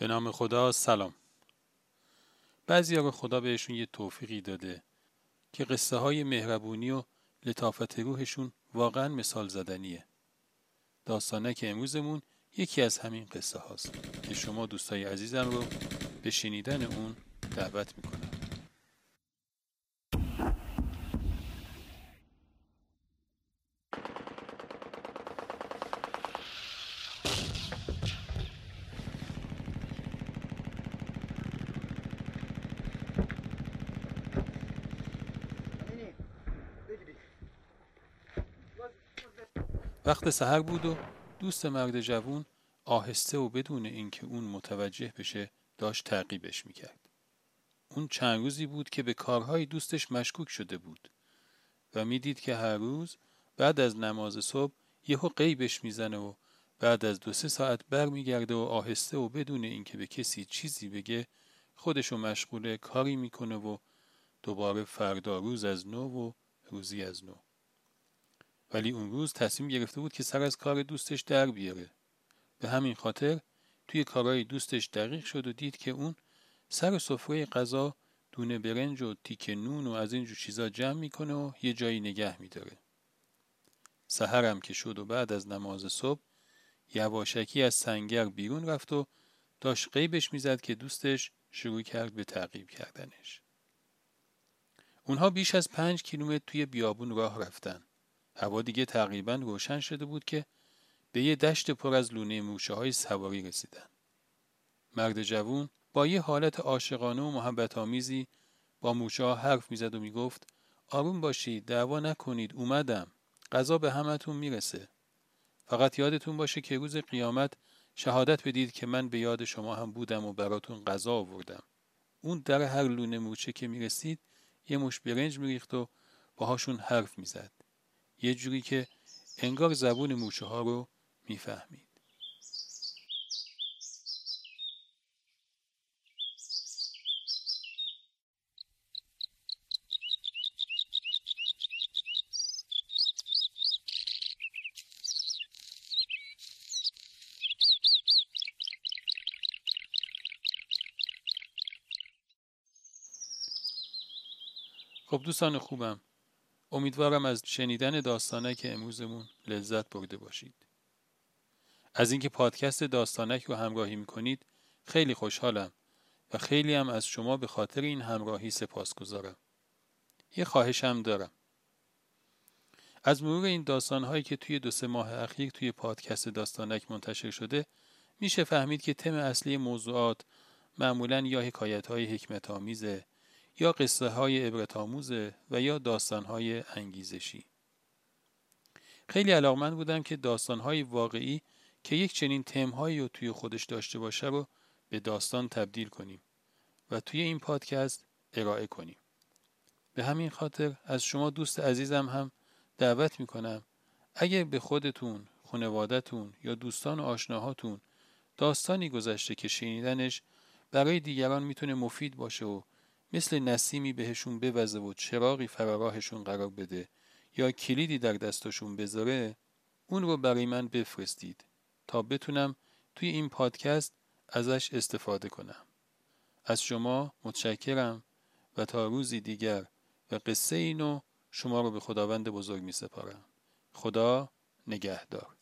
به نام خدا سلام. بعضی رو خدا بهشون یه توفیقی داده که قصه های مهربونی و لطافت روحشون واقعا مثال زدنیه. داستانه که امروزمون یکی از همین قصه هاست که شما دوستای عزیزم رو به شنیدن اون دعوت می‌کنم. وقت سحر بود و دوست مرد جوون آهسته و بدون اینکه اون متوجه بشه داشت تعقیبش می‌کرد. اون چند روزی بود که به کارهای دوستش مشکوک شده بود و می‌دید که هر روز بعد از نماز صبح یهو قیبش می‌زنه و بعد از دو سه ساعت برمیگرده و آهسته و بدون اینکه به کسی چیزی بگه خودشو مشغول کاری می‌کنه و دوباره فردا روز از نو و روزی از نو. ولی اون روز تصمیم گرفته بود که سر از کار دوستش در بیاره. به همین خاطر توی کارهای دوستش دقیق شد و دید که اون سر سفره غذا دونه برنج و تیک نون و از اینجور چیزا جمع می‌کنه و یه جایی نگه میداره. سهرم که شد و بعد از نماز صبح یواشکی از سنگر بیرون رفت و داشت قیبش می‌زد که دوستش شروع کرد به تعقیب کردنش. اونها بیش از پنج کیلومتر توی بیابون راه رفتن. هوا دیگه تقریبا روشن شده بود که به یه دشت پر از لونه موشه های سواری رسیدن. مرد جوون با یه حالت عاشقانه و محبت آمیزی با موشه ها حرف می‌زد و می‌گفت آروم باشید دعوا نکنید اومدم. غذا به همتون می‌رسه. فقط یادتون باشه که روز قیامت شهادت بدید که من به یاد شما هم بودم و براتون غذا آوردم. اون در هر لونه موچه که می‌رسید یه مش برنج میریخت و باهاشون حرف می‌زد. یه جوری که انگار زبون موشه ها رو می‌فهمید. خب دوستان خوبم امیدوارم از شنیدن داستانک که امروزمون لذت برده باشید. از اینکه پادکست داستانک رو همراهی می‌کنید خیلی خوشحالم و خیلی هم از شما به خاطر این همراهی سپاسگزارم. یه خواهشم دارم. از مرور این داستانهایی که توی دو سه ماه اخیر توی پادکست داستانک منتشر شده میشه فهمید که تم اصلی موضوعات معمولا یا حکایت های حکمت آمیزه یا قصه های عبرت آموزه و یا داستان های انگیزشی. خیلی علاقمند بودم که داستان های واقعی که یک چنین تمهایی رو توی خودش داشته باشه رو به داستان تبدیل کنیم و توی این پادکست ارائه کنیم. به همین خاطر از شما دوست عزیزم هم دعوت می‌کنم اگر به خودتون، خانوادتون یا دوستان و آشناهاتون داستانی گذشته که شنیدنش برای دیگران می‌تونه مفید باشه و مثل نسیمی بهشون بوزه و چراغی فراراهشون قرار بده یا کلیدی در دستشون بذاره اون رو برای من بفرستید تا بتونم توی این پادکست ازش استفاده کنم. از شما متشکرم و تا روزی دیگر و قصه اینو شما رو به خداوند بزرگ می سپارم. خدا نگهدار.